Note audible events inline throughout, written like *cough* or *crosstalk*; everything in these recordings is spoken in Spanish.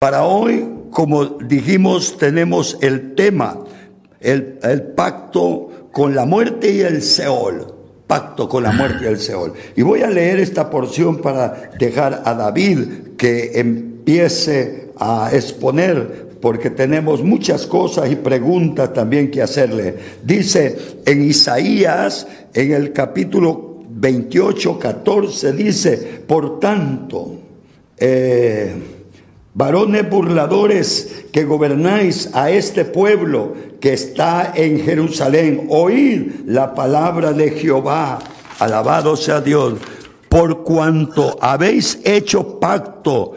Para hoy, como dijimos, tenemos el tema, el, pacto con la muerte y el Seol. Pacto con la muerte y el Seol. Y voy a leer esta porción para dejar a David que empiece a exponer, porque tenemos muchas cosas y preguntas también que hacerle. Dice en Isaías, en el capítulo 28, 14, dice, por tanto, eh, varones burladores que gobernáis a este pueblo que está en Jerusalén, oíd la palabra de Jehová, alabado sea Dios, por cuanto habéis hecho pacto,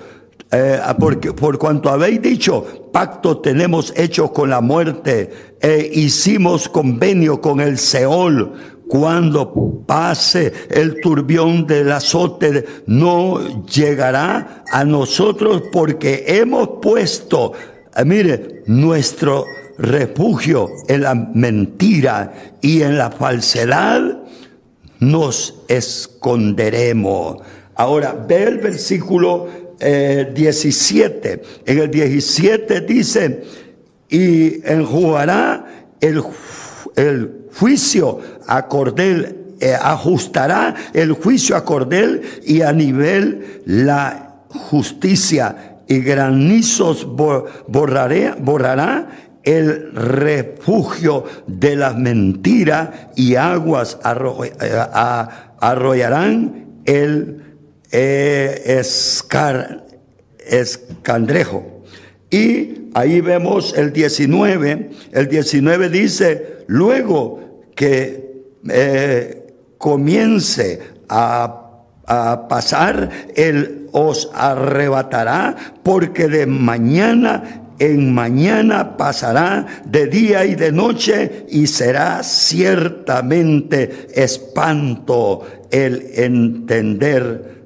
eh, porque, por cuanto habéis dicho, pacto tenemos hecho con la muerte, e hicimos convenio con el Seol, cuando pase el turbión del azote, no llegará a nosotros porque hemos puesto, eh, mire, nuestro refugio en la mentira y en la falsedad, nos esconderemos. Ahora, ve el versículo 17. Eh, en el 17 dice, y enjugará el juicio a cordel, eh, ajustará el juicio a cordel y a nivel la justicia y granizos borraré, borrará el refugio de las mentiras y aguas eh, arrollarán el eh, escandrejo. Y ahí vemos el 19, el 19 dice, luego que eh, comience a, a pasar, Él os arrebatará, porque de mañana en mañana pasará de día y de noche y será ciertamente espanto el entender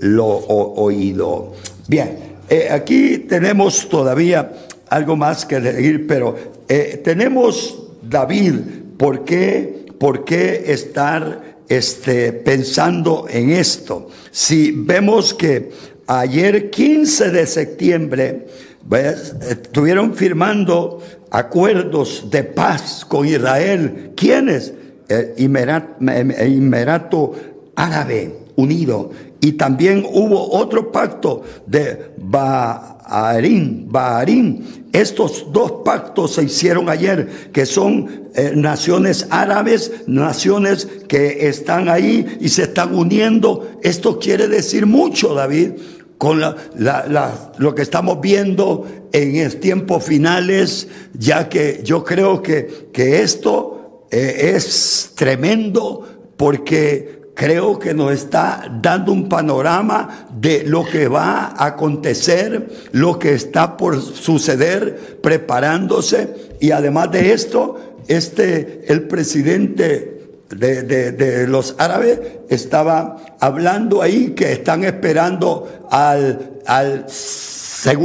lo oído. Bien, eh, aquí tenemos todavía algo más que decir, pero eh, tenemos David, ¿por qué, por qué estar este, pensando en esto? Si vemos que ayer 15 de septiembre, Estuvieron firmando acuerdos de paz con Israel. ¿Quiénes? El Emirato Árabe Unido. Y también hubo otro pacto de Bahrein. Bahrein. Estos dos pactos se hicieron ayer, que son eh, naciones árabes, naciones que están ahí y se están uniendo. Esto quiere decir mucho, David con lo que estamos viendo en tiempos finales, ya que yo creo que, que esto eh, es tremendo porque creo que nos está dando un panorama de lo que va a acontecer, lo que está por suceder, preparándose. Y además de esto, este, el presidente de, de, los árabes estaba hablando ahí que están esperando al, al,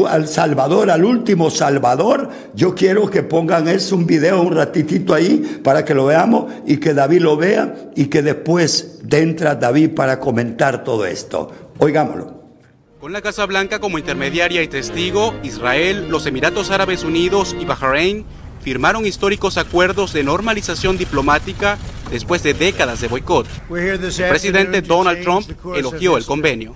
al Salvador, al último Salvador. Yo quiero que pongan eso, un video, un ratitito ahí para que lo veamos y que David lo vea y que después entra David para comentar todo esto. Oigámoslo. Con la Casa Blanca como intermediaria y testigo, Israel, los Emiratos Árabes Unidos y Bahrein firmaron históricos acuerdos de normalización diplomática después de décadas de boicot. El presidente Donald Trump elogió el convenio.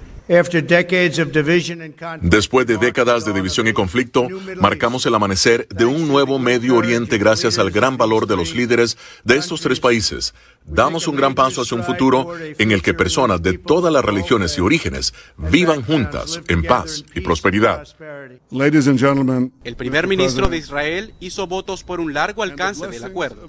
Después de décadas de división y conflicto, marcamos el amanecer de un nuevo Medio Oriente gracias al gran valor de los líderes de estos tres países. Damos un gran paso hacia un futuro en el que personas de todas las religiones y orígenes vivan juntas en paz y prosperidad. El primer ministro de Israel hizo votos por un largo alcance del acuerdo.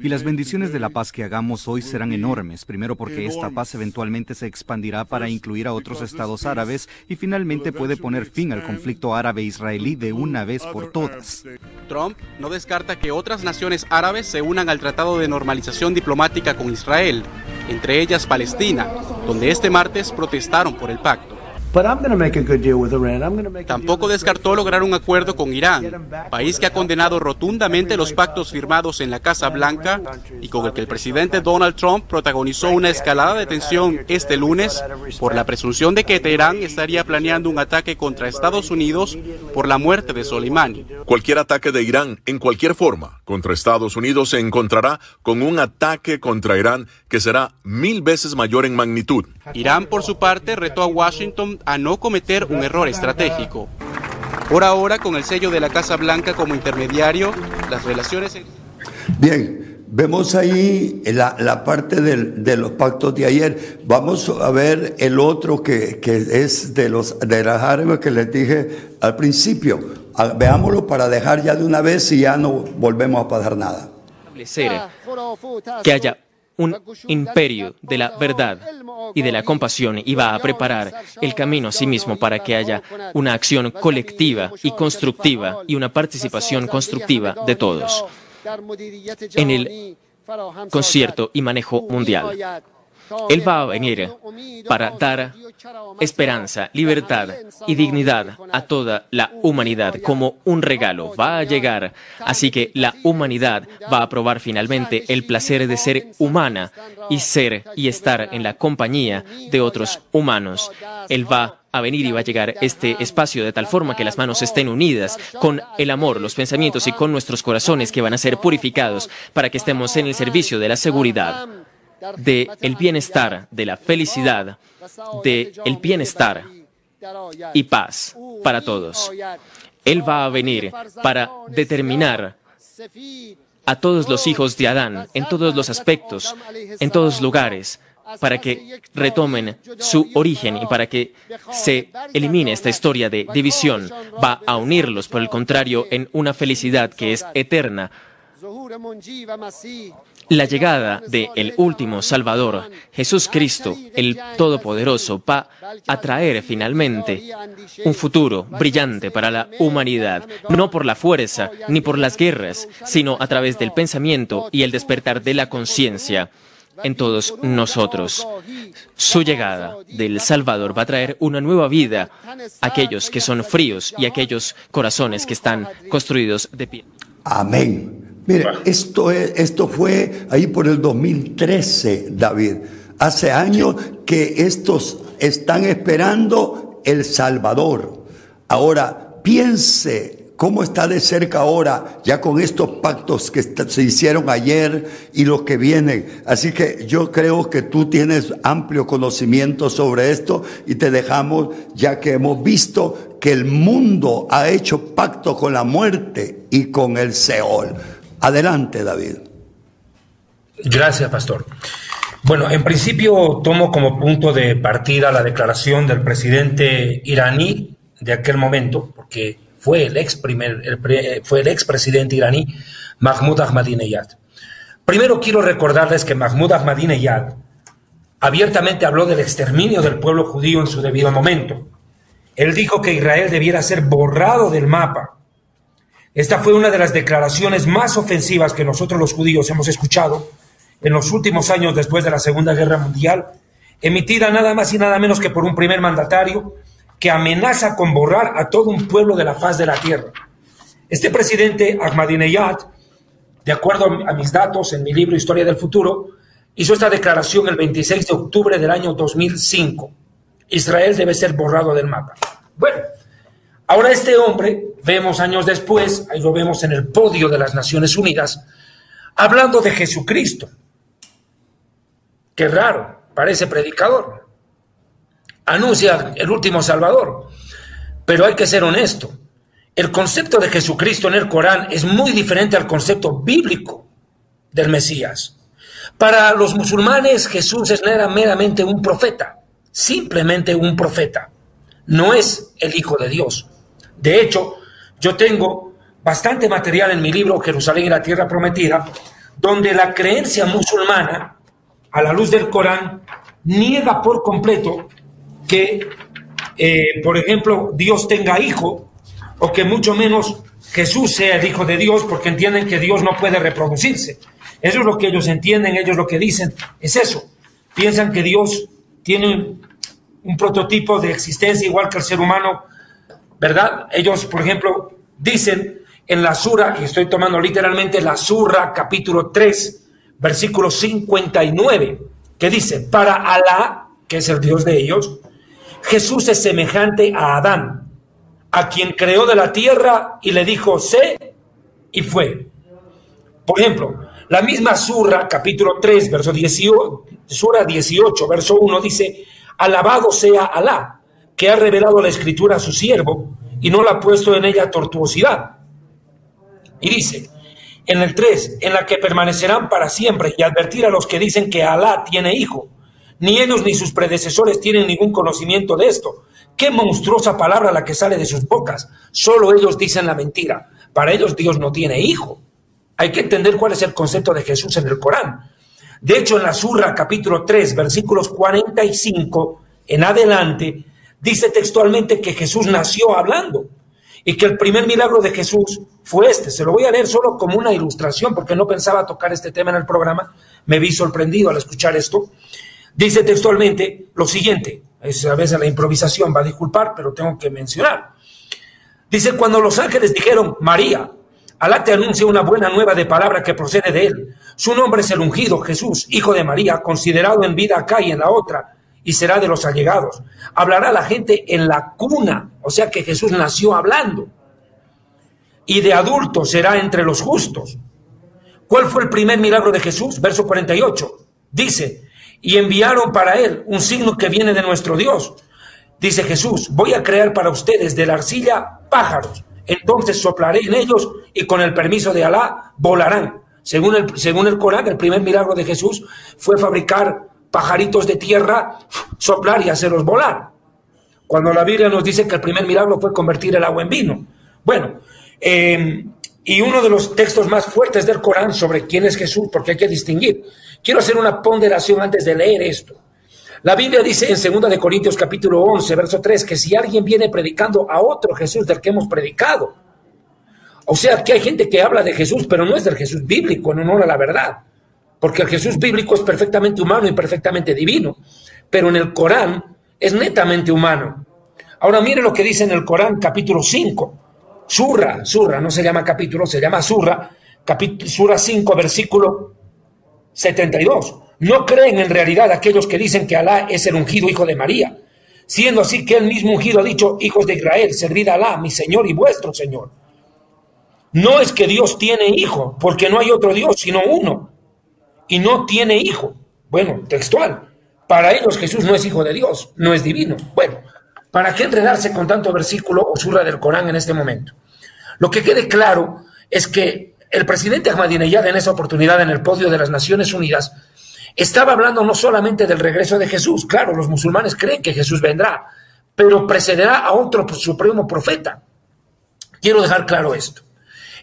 Y las bendiciones de la paz que hagamos hoy serán enormes, primero porque esta paz eventualmente se expandirá para incluir a otros estados árabes y finalmente puede poner fin al conflicto árabe-israelí de una vez por todas. Trump no descarta que otras naciones árabes se unan al Tratado de Normalización Diplomática con Israel, entre ellas Palestina, donde este martes protestaron por el pacto. Tampoco descartó lograr un acuerdo con Irán, país que ha condenado rotundamente los pactos firmados en la Casa Blanca y con el que el presidente Donald Trump protagonizó una escalada de tensión este lunes por la presunción de que Teherán estaría planeando un ataque contra Estados Unidos por la muerte de Soleimani. Cualquier ataque de Irán, en cualquier forma, contra Estados Unidos se encontrará con un ataque contra Irán que será mil veces mayor en magnitud. Irán, por su parte, retó a Washington a no cometer un error estratégico. Por ahora, con el sello de la Casa Blanca como intermediario, las relaciones... Bien, vemos ahí la, parte de los pactos de ayer. Vamos a ver el otro que, es de, los, de las armas que les dije al principio. Ah, veámoslo para dejar ya de una vez y ya no volvemos a pasar nada. Que haya un imperio de la verdad y de la compasión y va a preparar el camino a sí mismo para que haya una acción colectiva y constructiva y una participación constructiva de todos en el concierto y manejo mundial. Él va a venir para dar esperanza, libertad y dignidad a toda la humanidad como un regalo. Va a llegar, así que la humanidad va a probar finalmente el placer de ser humana y ser y estar en la compañía de otros humanos. Él va a venir y va a llegar este espacio de tal forma que las manos estén unidas con el amor, los pensamientos y con nuestros corazones que van a ser purificados para que estemos en el servicio de la seguridad de el bienestar, de la felicidad, de el bienestar y paz para todos. Él va a venir para determinar a todos los hijos de Adán en todos los aspectos, en todos lugares, para que retomen su origen y para que se elimine esta historia de división. Va a unirlos, por el contrario, en una felicidad que es eterna la llegada de el último Salvador, Jesús Cristo, el Todopoderoso, va a traer finalmente un futuro brillante para la humanidad, no por la fuerza ni por las guerras, sino a través del pensamiento y el despertar de la conciencia en todos nosotros. Su llegada del Salvador va a traer una nueva vida a aquellos que son fríos y a aquellos corazones que están construidos de pie. Amén. Mire, esto, es, esto fue ahí por el 2013, David. Hace años que estos están esperando el Salvador. Ahora, piense cómo está de cerca ahora, ya con estos pactos que se hicieron ayer y los que vienen. Así que yo creo que tú tienes amplio conocimiento sobre esto y te dejamos, ya que hemos visto que el mundo ha hecho pacto con la muerte y con el Seol. Adelante, David. Gracias, pastor. Bueno, en principio tomo como punto de partida la declaración del presidente iraní de aquel momento, porque fue el ex primer, fue el expresidente iraní Mahmoud Ahmadinejad. Primero quiero recordarles que Mahmoud Ahmadinejad abiertamente habló del exterminio del pueblo judío en su debido momento. Él dijo que Israel debiera ser borrado del mapa esta fue una de las declaraciones más ofensivas que nosotros los judíos hemos escuchado en los últimos años después de la Segunda Guerra Mundial, emitida nada más y nada menos que por un primer mandatario que amenaza con borrar a todo un pueblo de la faz de la tierra. Este presidente Ahmadinejad, de acuerdo a mis datos en mi libro Historia del Futuro, hizo esta declaración el 26 de octubre del año 2005. Israel debe ser borrado del mapa. Bueno, Ahora este hombre, vemos años después, ahí lo vemos en el podio de las Naciones Unidas, hablando de Jesucristo. Qué raro, parece predicador. Anuncia el último Salvador. Pero hay que ser honesto. El concepto de Jesucristo en el Corán es muy diferente al concepto bíblico del Mesías. Para los musulmanes Jesús es meramente un profeta, simplemente un profeta. No es el Hijo de Dios. De hecho, yo tengo bastante material en mi libro Jerusalén y la Tierra Prometida, donde la creencia musulmana, a la luz del Corán, niega por completo que, eh, por ejemplo, Dios tenga hijo, o que mucho menos Jesús sea el Hijo de Dios, porque entienden que Dios no puede reproducirse. Eso es lo que ellos entienden, ellos lo que dicen es eso. Piensan que Dios tiene un prototipo de existencia igual que el ser humano, ¿verdad? Ellos, por ejemplo, dicen en la Sura, y estoy tomando literalmente la Sura capítulo 3, versículo 59, que dice, para Alá, que es el Dios de ellos, Jesús es semejante a Adán, a quien creó de la tierra y le dijo, sé, y fue. Por ejemplo, la misma Surra, capítulo 3, verso 18, Sura 18, verso 1, dice, alabado sea Alá, que ha revelado la escritura a su siervo y no la ha puesto en ella tortuosidad. Y dice, en el 3, en la que permanecerán para siempre y advertir a los que dicen que Alá tiene hijo. Ni ellos ni sus predecesores tienen ningún conocimiento de esto. Qué monstruosa palabra la que sale de sus bocas. Solo ellos dicen la mentira. Para ellos Dios no tiene hijo. Hay que entender cuál es el concepto de Jesús en el Corán. De hecho, en la Surra capítulo 3, versículos 45 en adelante, dice textualmente que Jesús nació hablando y que el primer milagro de Jesús fue este. Se lo voy a leer solo como una ilustración porque no pensaba tocar este tema en el programa. Me vi sorprendido al escuchar esto. Dice textualmente lo siguiente, es a veces la improvisación va a disculpar, pero tengo que mencionar. Dice, cuando los ángeles dijeron, María, Alá te anuncia una buena nueva de palabra que procede de él. Su nombre es el ungido, Jesús, hijo de María, considerado en vida acá y en la otra, y será de los allegados. Hablará la gente en la cuna, o sea que Jesús nació hablando. Y de adulto será entre los justos. ¿Cuál fue el primer milagro de Jesús? Verso 48. Dice, y enviaron para él un signo que viene de nuestro Dios. Dice Jesús, voy a crear para ustedes de la arcilla pájaros, entonces soplaré en ellos y con el permiso de Alá volarán. Según el, según el Corán, el primer milagro de Jesús fue fabricar pajaritos de tierra, soplar y hacerlos volar. Cuando la Biblia nos dice que el primer milagro fue convertir el agua en vino. Bueno, eh, y uno de los textos más fuertes del Corán sobre quién es Jesús, porque hay que distinguir. Quiero hacer una ponderación antes de leer esto. La Biblia dice en 2 de Corintios capítulo 11, verso 3, que si alguien viene predicando a otro Jesús del que hemos predicado, o sea, que hay gente que habla de Jesús, pero no es del Jesús bíblico, en honor a la verdad, porque el Jesús bíblico es perfectamente humano y perfectamente divino, pero en el Corán es netamente humano. Ahora mire lo que dice en el Corán capítulo 5, Surra, Surra, no se llama capítulo, se llama Surra, Surra 5, versículo 72. No creen en realidad aquellos que dicen que Alá es el ungido hijo de María, siendo así que él mismo ungido ha dicho, hijos de Israel, servid a Alá, mi Señor y vuestro Señor. No es que Dios tiene hijo, porque no hay otro Dios sino uno, y no tiene hijo. Bueno, textual. Para ellos Jesús no es hijo de Dios, no es divino. Bueno, ¿para qué enredarse con tanto versículo o surra del Corán en este momento? Lo que quede claro es que el presidente Ahmadinejad en esa oportunidad en el podio de las Naciones Unidas estaba hablando no solamente del regreso de Jesús, claro, los musulmanes creen que Jesús vendrá, pero precederá a otro supremo profeta. Quiero dejar claro esto.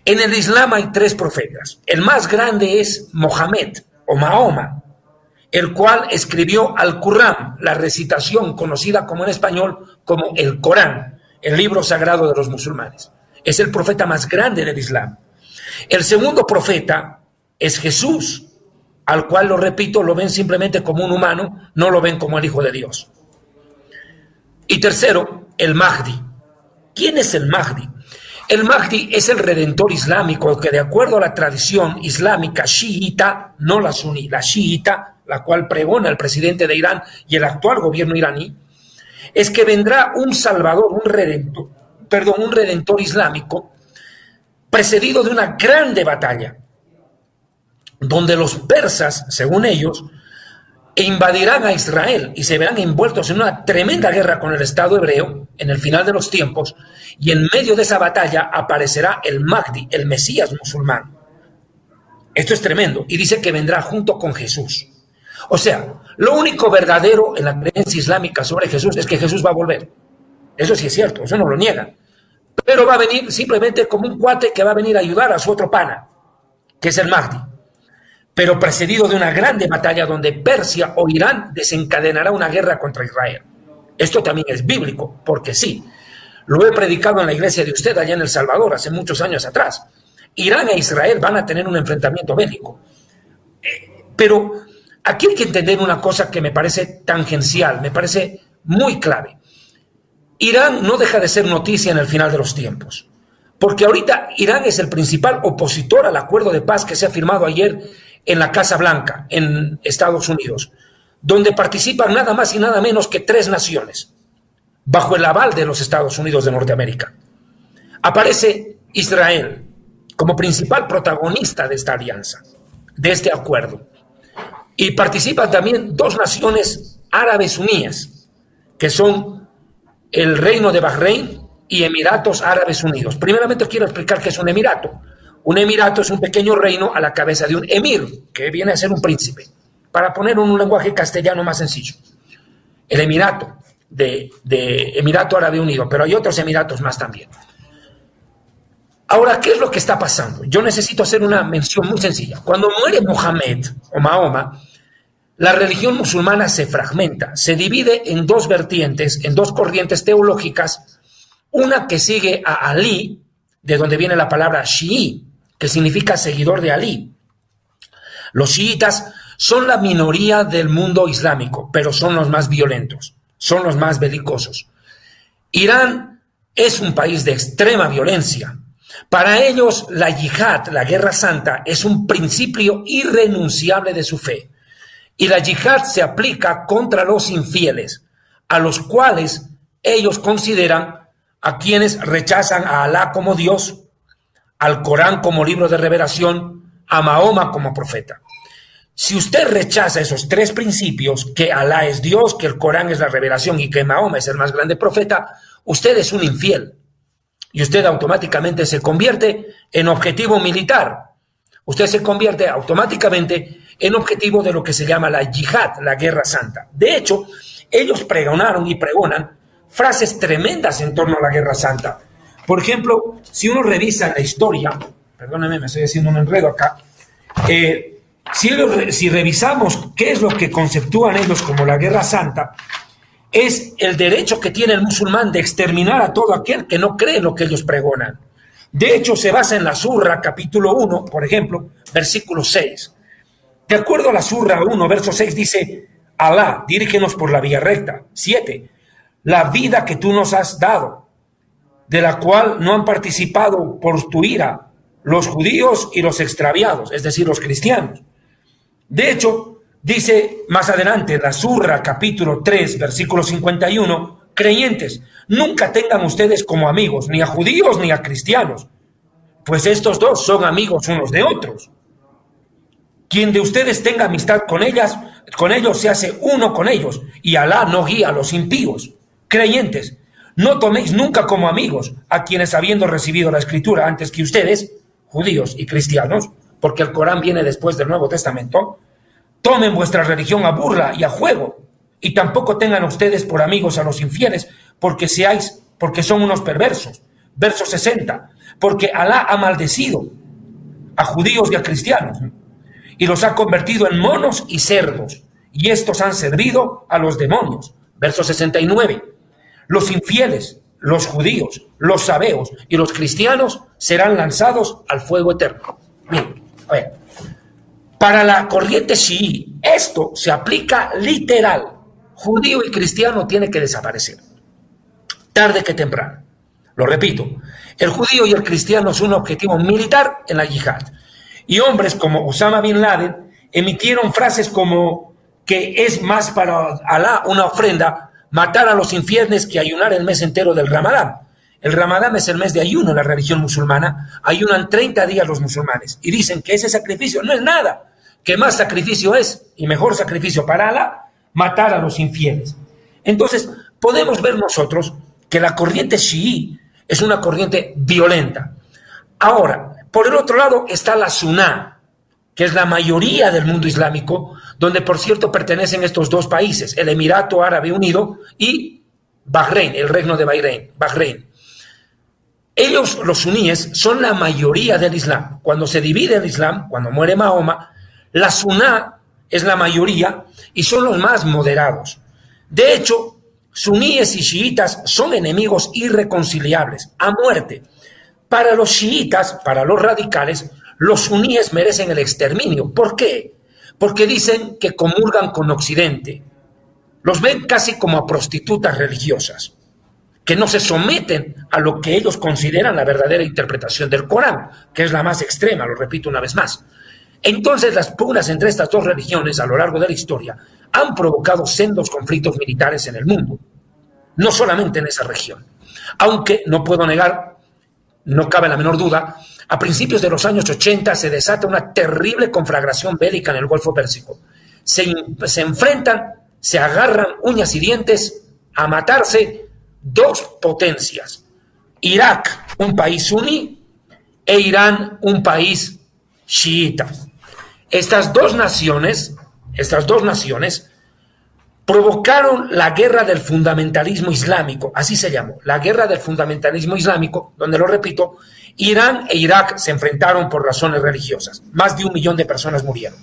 En el Islam hay tres profetas. El más grande es Mohammed o Mahoma, el cual escribió al Qur'an, la recitación conocida como en español como el Corán, el libro sagrado de los musulmanes. Es el profeta más grande del Islam. El segundo profeta es Jesús, al cual, lo repito, lo ven simplemente como un humano, no lo ven como el Hijo de Dios. Y tercero, el Mahdi. ¿Quién es el Mahdi? El Mahdi es el redentor islámico que de acuerdo a la tradición islámica chiita, no la suní, la chiita, la cual pregona el presidente de Irán y el actual gobierno iraní, es que vendrá un salvador, un redentor, perdón, un redentor islámico precedido de una grande batalla donde los persas, según ellos, invadirán a Israel y se verán envueltos en una tremenda guerra con el Estado hebreo en el final de los tiempos, y en medio de esa batalla aparecerá el Mahdi, el Mesías musulmán. Esto es tremendo, y dice que vendrá junto con Jesús. O sea, lo único verdadero en la creencia islámica sobre Jesús es que Jesús va a volver. Eso sí es cierto, eso no lo niegan. Pero va a venir simplemente como un cuate que va a venir a ayudar a su otro pana, que es el Mahdi pero precedido de una grande batalla donde Persia o Irán desencadenará una guerra contra Israel. Esto también es bíblico, porque sí, lo he predicado en la iglesia de usted allá en El Salvador hace muchos años atrás. Irán e Israel van a tener un enfrentamiento bélico. Eh, pero aquí hay que entender una cosa que me parece tangencial, me parece muy clave. Irán no deja de ser noticia en el final de los tiempos, porque ahorita Irán es el principal opositor al acuerdo de paz que se ha firmado ayer en la Casa Blanca, en Estados Unidos, donde participan nada más y nada menos que tres naciones, bajo el aval de los Estados Unidos de Norteamérica. Aparece Israel como principal protagonista de esta alianza, de este acuerdo. Y participan también dos naciones árabes unidas, que son el Reino de Bahrein y Emiratos Árabes Unidos. Primeramente quiero explicar qué es un emirato. Un emirato es un pequeño reino a la cabeza de un emir, que viene a ser un príncipe. Para poner un lenguaje castellano más sencillo. El emirato de, Emirato Árabe Unido, pero hay otros emiratos más también. Ahora, ¿qué es lo que está pasando? Yo necesito hacer una mención muy sencilla. Cuando muere Mohammed o Mahoma, la religión musulmana se fragmenta, se divide en dos vertientes, en dos corrientes teológicas, una que sigue a Ali, de donde viene la palabra Shi'i, que significa seguidor de Ali. Los chiitas son la minoría del mundo islámico, pero son los más violentos, son los más belicosos. Irán es un país de extrema violencia, para ellos, la yihad, la guerra santa, es un principio irrenunciable de su fe. Y la yihad se aplica contra los infieles, a los cuales ellos consideran a quienes rechazan a Alá como Dios, al Corán como libro de revelación, a Mahoma como profeta. Si usted rechaza esos tres principios, que Alá es Dios, que el Corán es la revelación y que Mahoma es el más grande profeta, usted es un infiel y usted automáticamente se convierte en objetivo militar. Usted se convierte automáticamente en objetivo de lo que se llama la yihad, la guerra santa. De hecho, ellos pregonaron y pregonan frases tremendas en torno a la guerra santa. Por ejemplo, si uno revisa la historia, perdóneme, me estoy haciendo un enredo acá, eh, si, si revisamos qué es lo que conceptúan ellos como la guerra santa, es el derecho que tiene el musulmán de exterminar a todo aquel que no cree en lo que ellos pregonan. De hecho, se basa en la Surra, capítulo 1, por ejemplo, versículo 6. De acuerdo a la Surra 1, verso 6, dice, Alá, dirígenos por la vía recta. 7. La vida que tú nos has dado, de la cual no han participado por tu ira los judíos y los extraviados, es decir, los cristianos. De hecho, Dice más adelante, la Surra, capítulo 3, versículo 51, creyentes, nunca tengan ustedes como amigos ni a judíos ni a cristianos, pues estos dos son amigos unos de otros. Quien de ustedes tenga amistad con ellas, con ellos se hace uno con ellos, y Alá no guía a los impíos. Creyentes, no toméis nunca como amigos a quienes habiendo recibido la escritura antes que ustedes, judíos y cristianos, porque el Corán viene después del Nuevo Testamento, tomen vuestra religión a burla y a juego, y tampoco tengan ustedes por amigos a los infieles, porque seáis, porque son unos perversos. Verso 60, porque Alá ha maldecido a judíos y a cristianos, y los ha convertido en monos y cerdos, y estos han servido a los demonios. Verso 69, los infieles, los judíos, los sabeos y los cristianos serán lanzados al fuego eterno. Bien, para la corriente chií, esto se aplica literal. Judío y cristiano tiene que desaparecer. Tarde que temprano. Lo repito, el judío y el cristiano son un objetivo militar en la yihad. Y hombres como Osama Bin Laden emitieron frases como que es más para Alá una ofrenda matar a los infiernes que ayunar el mes entero del Ramadán. El Ramadán es el mes de ayuno en la religión musulmana. Ayunan 30 días los musulmanes y dicen que ese sacrificio no es nada que más sacrificio es y mejor sacrificio para Alá, matar a los infieles. Entonces, podemos ver nosotros que la corriente chií es una corriente violenta. Ahora, por el otro lado está la Suná, que es la mayoría del mundo islámico, donde por cierto pertenecen estos dos países, el Emirato Árabe Unido y Bahrein, el reino de Bahrein. Bahrein. Ellos, los suníes, son la mayoría del Islam. Cuando se divide el Islam, cuando muere Mahoma, la Suná es la mayoría y son los más moderados. De hecho, suníes y chiitas son enemigos irreconciliables, a muerte. Para los chiitas, para los radicales, los suníes merecen el exterminio. ¿Por qué? Porque dicen que comulgan con Occidente. los ven casi como a prostitutas religiosas, que no se someten a lo que ellos consideran la verdadera interpretación del Corán, que es la más extrema, lo repito una vez más. Entonces las pugnas entre estas dos religiones a lo largo de la historia han provocado sendos conflictos militares en el mundo, no solamente en esa región. Aunque no puedo negar, no cabe la menor duda, a principios de los años 80 se desata una terrible conflagración bélica en el Golfo Pérsico. Se, se enfrentan se agarran uñas y dientes a matarse dos potencias. Irak, un país suní, e Irán, un país chiita. Estas dos naciones, estas dos naciones, provocaron la guerra del fundamentalismo islámico, así se llamó, la guerra del fundamentalismo islámico, donde lo repito, Irán e Irak se enfrentaron por razones religiosas. Más de un millón de personas murieron.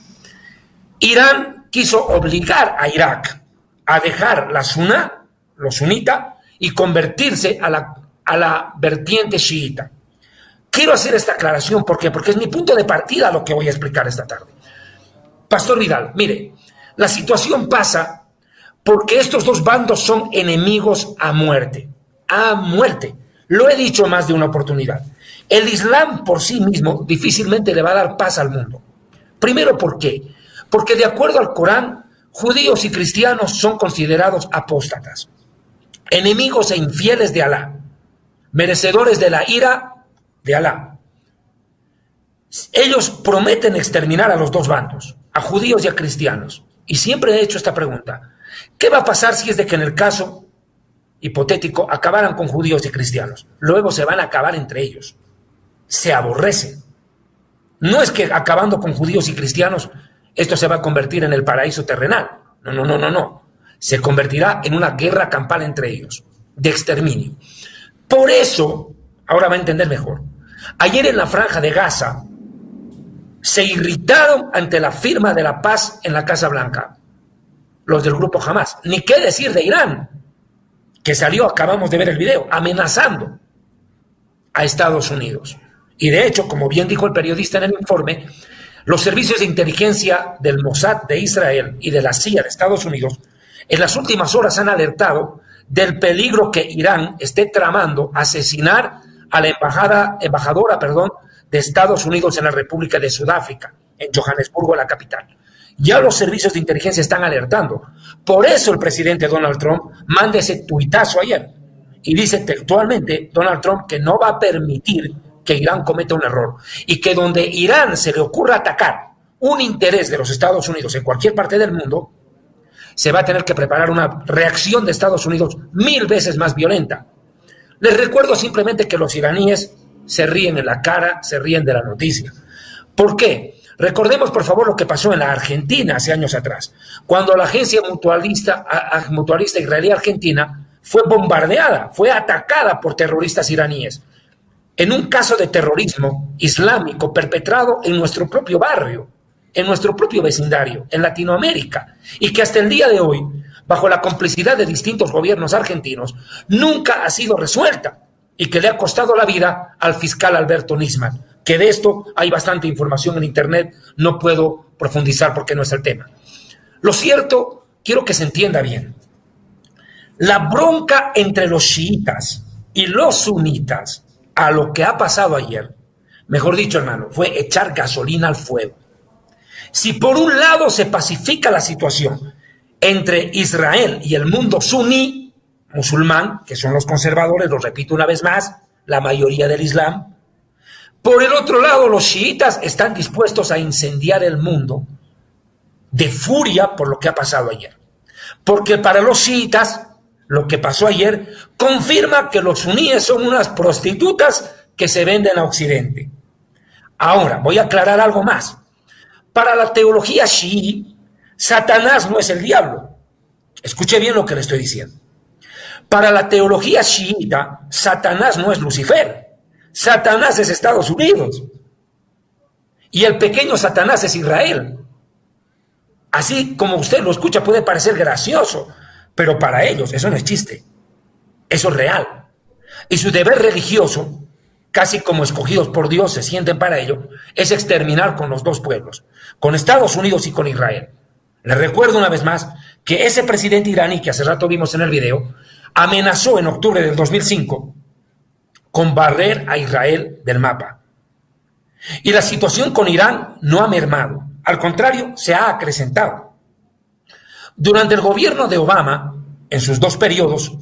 Irán quiso obligar a Irak a dejar la Suná, lo sunita, y convertirse a la, a la vertiente chiita. Quiero hacer esta aclaración porque porque es mi punto de partida lo que voy a explicar esta tarde. Pastor Vidal, mire, la situación pasa porque estos dos bandos son enemigos a muerte, a muerte. Lo he dicho más de una oportunidad. El Islam por sí mismo difícilmente le va a dar paz al mundo. Primero, ¿por qué? Porque de acuerdo al Corán, judíos y cristianos son considerados apóstatas, enemigos e infieles de Alá, merecedores de la ira de Alá. Ellos prometen exterminar a los dos bandos, a judíos y a cristianos. Y siempre he hecho esta pregunta. ¿Qué va a pasar si es de que en el caso hipotético acabaran con judíos y cristianos? Luego se van a acabar entre ellos. Se aborrecen. No es que acabando con judíos y cristianos esto se va a convertir en el paraíso terrenal. No, no, no, no, no. Se convertirá en una guerra campal entre ellos, de exterminio. Por eso, ahora va a entender mejor, ayer en la franja de Gaza se irritaron ante la firma de la paz en la Casa Blanca, los del grupo Hamas. Ni qué decir de Irán, que salió, acabamos de ver el video, amenazando a Estados Unidos. Y de hecho, como bien dijo el periodista en el informe, los servicios de inteligencia del Mossad de Israel y de la CIA de Estados Unidos en las últimas horas han alertado del peligro que Irán esté tramando asesinar a la embajada, embajadora perdón, de Estados Unidos en la República de Sudáfrica, en Johannesburgo, la capital. Ya los servicios de inteligencia están alertando. Por eso el presidente Donald Trump manda ese tuitazo ayer y dice textualmente Donald Trump que no va a permitir que Irán cometa un error y que donde Irán se le ocurra atacar un interés de los Estados Unidos en cualquier parte del mundo, se va a tener que preparar una reacción de Estados Unidos mil veces más violenta. Les recuerdo simplemente que los iraníes se ríen en la cara, se ríen de la noticia. ¿Por qué? Recordemos, por favor, lo que pasó en la Argentina hace años atrás, cuando la agencia mutualista, mutualista israelí argentina fue bombardeada, fue atacada por terroristas iraníes en un caso de terrorismo islámico perpetrado en nuestro propio barrio, en nuestro propio vecindario, en Latinoamérica, y que hasta el día de hoy, bajo la complicidad de distintos gobiernos argentinos, nunca ha sido resuelta y que le ha costado la vida al fiscal Alberto Nisman, que de esto hay bastante información en Internet, no puedo profundizar porque no es el tema. Lo cierto, quiero que se entienda bien, la bronca entre los chiitas y los sunitas a lo que ha pasado ayer, mejor dicho, hermano, fue echar gasolina al fuego. Si por un lado se pacifica la situación entre Israel y el mundo suní, musulmán, que son los conservadores, lo repito una vez más, la mayoría del Islam, por el otro lado los chiitas están dispuestos a incendiar el mundo de furia por lo que ha pasado ayer. Porque para los chiitas lo que pasó ayer confirma que los suníes son unas prostitutas que se venden a Occidente. Ahora, voy a aclarar algo más. Para la teología chií, Satanás no es el diablo. Escuche bien lo que le estoy diciendo. Para la teología chiita, Satanás no es Lucifer. Satanás es Estados Unidos. Y el pequeño Satanás es Israel. Así como usted lo escucha puede parecer gracioso, pero para ellos eso no es chiste, eso es real. Y su deber religioso, casi como escogidos por Dios se sienten para ello, es exterminar con los dos pueblos, con Estados Unidos y con Israel. Les recuerdo una vez más que ese presidente iraní, que hace rato vimos en el video, amenazó en octubre del 2005 con barrer a Israel del mapa. Y la situación con Irán no ha mermado, al contrario, se ha acrecentado. Durante el gobierno de Obama, en sus dos periodos,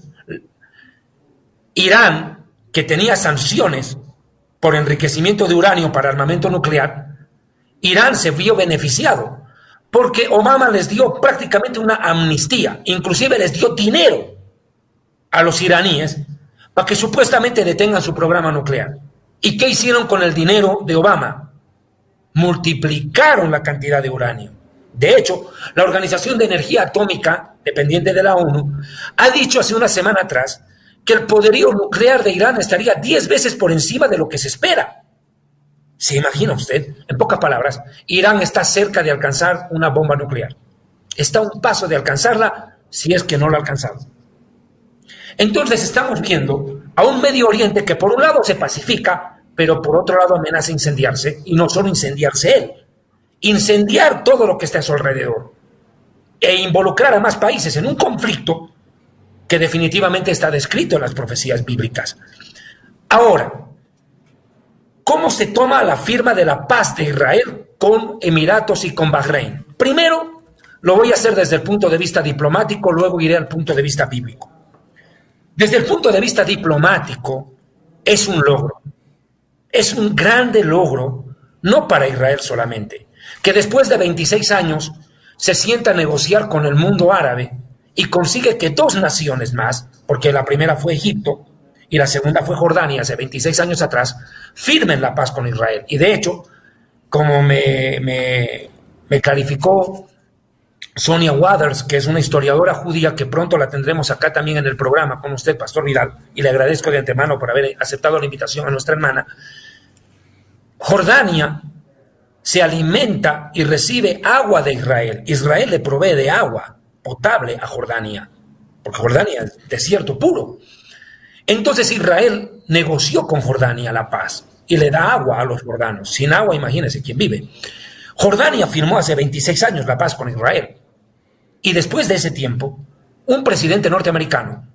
Irán, que tenía sanciones por enriquecimiento de uranio para armamento nuclear, Irán se vio beneficiado porque Obama les dio prácticamente una amnistía, inclusive les dio dinero a los iraníes para que supuestamente detengan su programa nuclear. ¿Y qué hicieron con el dinero de Obama? Multiplicaron la cantidad de uranio. De hecho, la Organización de Energía Atómica, dependiente de la ONU, ha dicho hace una semana atrás que el poderío nuclear de Irán estaría 10 veces por encima de lo que se espera. ¿Se imagina usted? En pocas palabras, Irán está cerca de alcanzar una bomba nuclear. Está a un paso de alcanzarla si es que no la ha alcanzado. Entonces estamos viendo a un Medio Oriente que por un lado se pacifica, pero por otro lado amenaza incendiarse, y no solo incendiarse él, incendiar todo lo que está a su alrededor e involucrar a más países en un conflicto que definitivamente está descrito en las profecías bíblicas. Ahora, ¿cómo se toma la firma de la paz de Israel con Emiratos y con Bahrein? Primero, lo voy a hacer desde el punto de vista diplomático, luego iré al punto de vista bíblico. Desde el punto de vista diplomático, es un logro. Es un grande logro, no para Israel solamente, que después de 26 años se sienta a negociar con el mundo árabe y consigue que dos naciones más, porque la primera fue Egipto y la segunda fue Jordania hace 26 años atrás, firmen la paz con Israel. Y de hecho, como me, me, clarificó Sonia Waters, que es una historiadora judía que pronto la tendremos acá también en el programa con usted, Pastor Vidal, y le agradezco de antemano por haber aceptado la invitación a nuestra hermana. Jordania se alimenta y recibe agua de Israel. Israel le provee de agua potable a Jordania, porque Jordania es desierto puro. Entonces Israel negoció con Jordania la paz y le da agua a los jordanos. Sin agua, imagínense quién vive. Jordania firmó hace 26 años la paz con Israel. Y después de ese tiempo, un presidente norteamericano,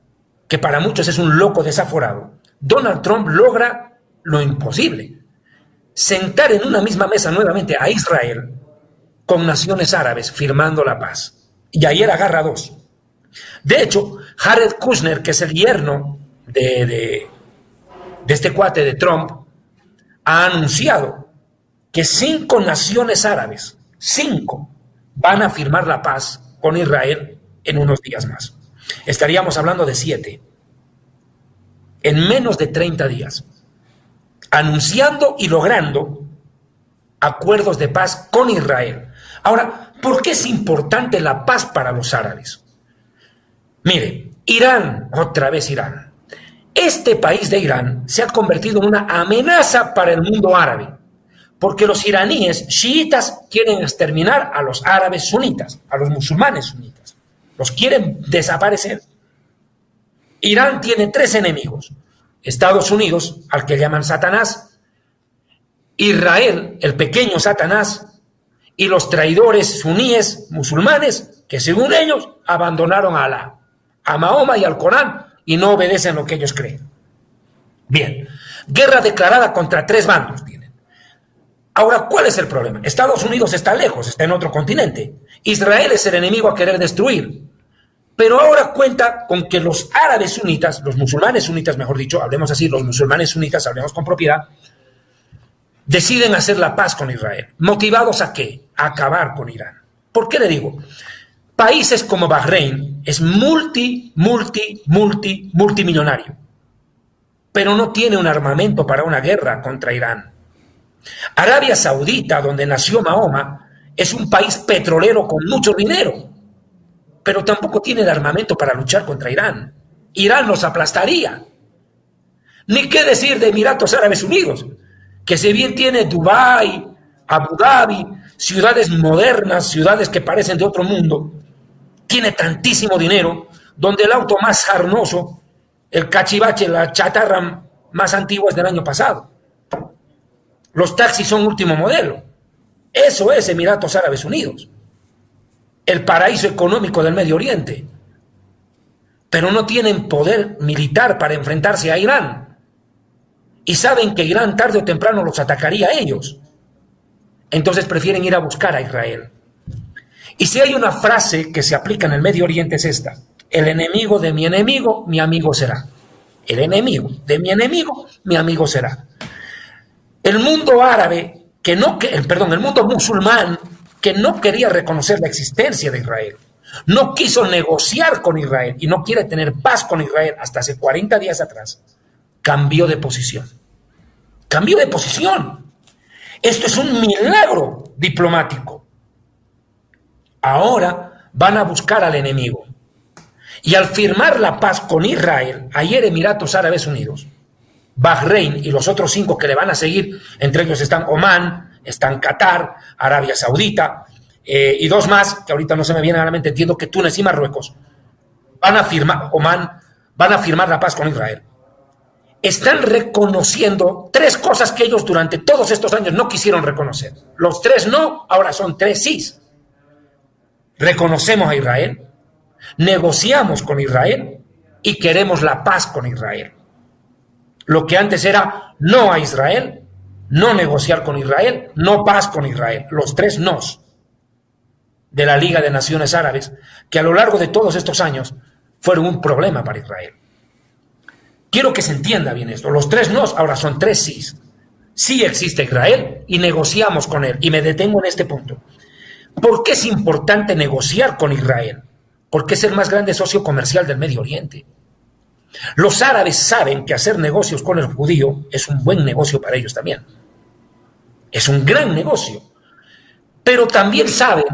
que para muchos es un loco desaforado, Donald Trump logra lo imposible, sentar en una misma mesa nuevamente a Israel con naciones árabes firmando la paz. Y ayer agarra dos. De hecho, Jared Kushner, que es el yerno de, de, de este cuate de Trump, ha anunciado que cinco naciones árabes, cinco, van a firmar la paz con Israel en unos días más. Estaríamos hablando de siete. En menos de 30 días. Anunciando y logrando acuerdos de paz con Israel. Ahora, ¿por qué es importante la paz para los árabes? Mire, Irán, otra vez Irán. Este país de Irán se ha convertido en una amenaza para el mundo árabe porque los iraníes chiitas quieren exterminar a los árabes sunitas, a los musulmanes sunitas. Los quieren desaparecer. Irán tiene tres enemigos. Estados Unidos, al que llaman Satanás, Israel, el pequeño Satanás, y los traidores suníes musulmanes, que según ellos abandonaron a Alá, a Mahoma y al Corán, y no obedecen lo que ellos creen. Bien, guerra declarada contra tres bandos. Ahora, ¿cuál es el problema? Estados Unidos está lejos, está en otro continente. Israel es el enemigo a querer destruir. Pero ahora cuenta con que los árabes sunitas, los musulmanes sunitas, mejor dicho, hablemos así, los musulmanes sunitas, hablemos con propiedad, deciden hacer la paz con Israel. ¿Motivados a qué? A acabar con Irán. ¿Por qué le digo? Países como Bahrein es multi, multi, multi, multimillonario, pero no tiene un armamento para una guerra contra Irán. Arabia Saudita, donde nació Mahoma, es un país petrolero con mucho dinero, pero tampoco tiene el armamento para luchar contra Irán. Irán los aplastaría. Ni qué decir de Emiratos Árabes Unidos, que si bien tiene Dubái, Abu Dhabi, ciudades modernas, ciudades que parecen de otro mundo, tiene tantísimo dinero, donde el auto más jarnoso, el cachivache, la chatarra más antigua es del año pasado. Los taxis son último modelo. Eso es Emiratos Árabes Unidos. el paraíso económico del Medio Oriente, pero no tienen poder militar para enfrentarse a Irán. Y saben que Irán tarde o temprano los atacaría a ellos. Entonces prefieren ir a buscar a Israel. Y si hay una frase que se aplica en el Medio Oriente es esta. El enemigo de mi enemigo, mi amigo será. El enemigo de mi enemigo, mi amigo será. El mundo árabe, que no, perdón, el mundo musulmán, que no quería reconocer la existencia de Israel, no quiso negociar con Israel y no quiere tener paz con Israel hasta hace 40 días atrás, cambió de posición. Cambió de posición. Esto es un milagro diplomático. Ahora van a buscar al enemigo. Y al firmar la paz con Israel, ayer Emiratos Árabes Unidos, Bahrein y los otros cinco que le van a seguir, entre ellos están Omán, están Qatar, Arabia Saudita eh, y dos más, que ahorita no se me vienen a la mente, entiendo que Túnez y Marruecos, van a firmar, Omán, van a firmar la paz con Israel. Están reconociendo tres cosas que ellos durante todos estos años no quisieron reconocer. Los tres no, ahora son tres sí. Reconocemos a Israel, negociamos con Israel y queremos la paz con Israel. Lo que antes era no a Israel, no negociar con Israel, no paz con Israel. Los tres nos de la Liga de Naciones Árabes, que a lo largo de todos estos años fueron un problema para Israel. Quiero que se entienda bien esto. Los tres nos ahora son tres sís. Sí existe Israel y negociamos con él. Y me detengo en este punto. ¿Por qué es importante negociar con Israel? porque es el más grande socio comercial del Medio Oriente. Los árabes saben que hacer negocios con el judío es un buen negocio para ellos también. Es un gran negocio. Pero también saben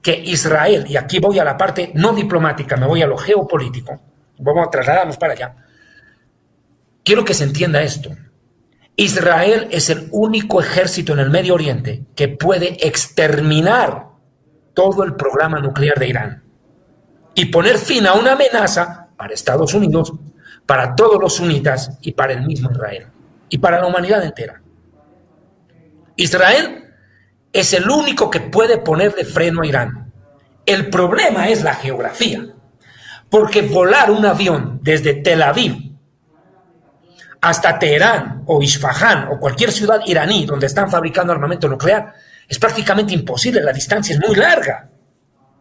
que Israel, y aquí voy a la parte no diplomática, me voy a lo geopolítico, vamos a trasladarnos para allá. Quiero que se entienda esto. Israel es el único ejército en el Medio Oriente que puede exterminar todo el programa nuclear de Irán y poner fin a una amenaza para Estados Unidos, para todos los sunitas y para el mismo Israel y para la humanidad entera. Israel es el único que puede ponerle freno a Irán. El problema es la geografía, porque volar un avión desde Tel Aviv hasta Teherán o Isfahan o cualquier ciudad iraní donde están fabricando armamento nuclear es prácticamente imposible, la distancia es muy larga.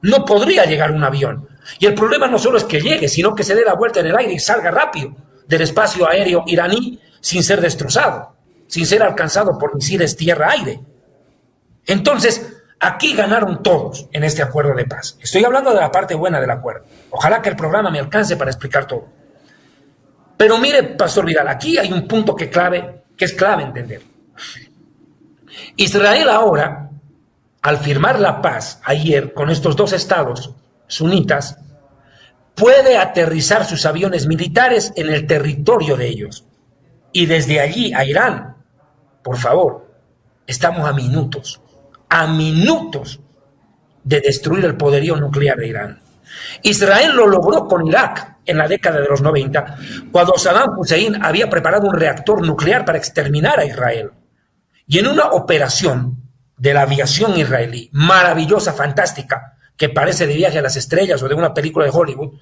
No podría llegar un avión. Y el problema no solo es que llegue, sino que se dé la vuelta en el aire y salga rápido del espacio aéreo iraní sin ser destrozado, sin ser alcanzado por misiles tierra-aire. Entonces, aquí ganaron todos en este acuerdo de paz. Estoy hablando de la parte buena del acuerdo. Ojalá que el programa me alcance para explicar todo. Pero mire, Pastor Vidal, aquí hay un punto que, clave, que es clave entender. Israel ahora, al firmar la paz ayer con estos dos estados, sunitas, puede aterrizar sus aviones militares en el territorio de ellos. Y desde allí a Irán, por favor, estamos a minutos, a minutos de destruir el poderío nuclear de Irán. Israel lo logró con Irak en la década de los 90, cuando Saddam Hussein había preparado un reactor nuclear para exterminar a Israel. Y en una operación de la aviación israelí, maravillosa, fantástica, que parece de viaje a las estrellas o de una película de Hollywood,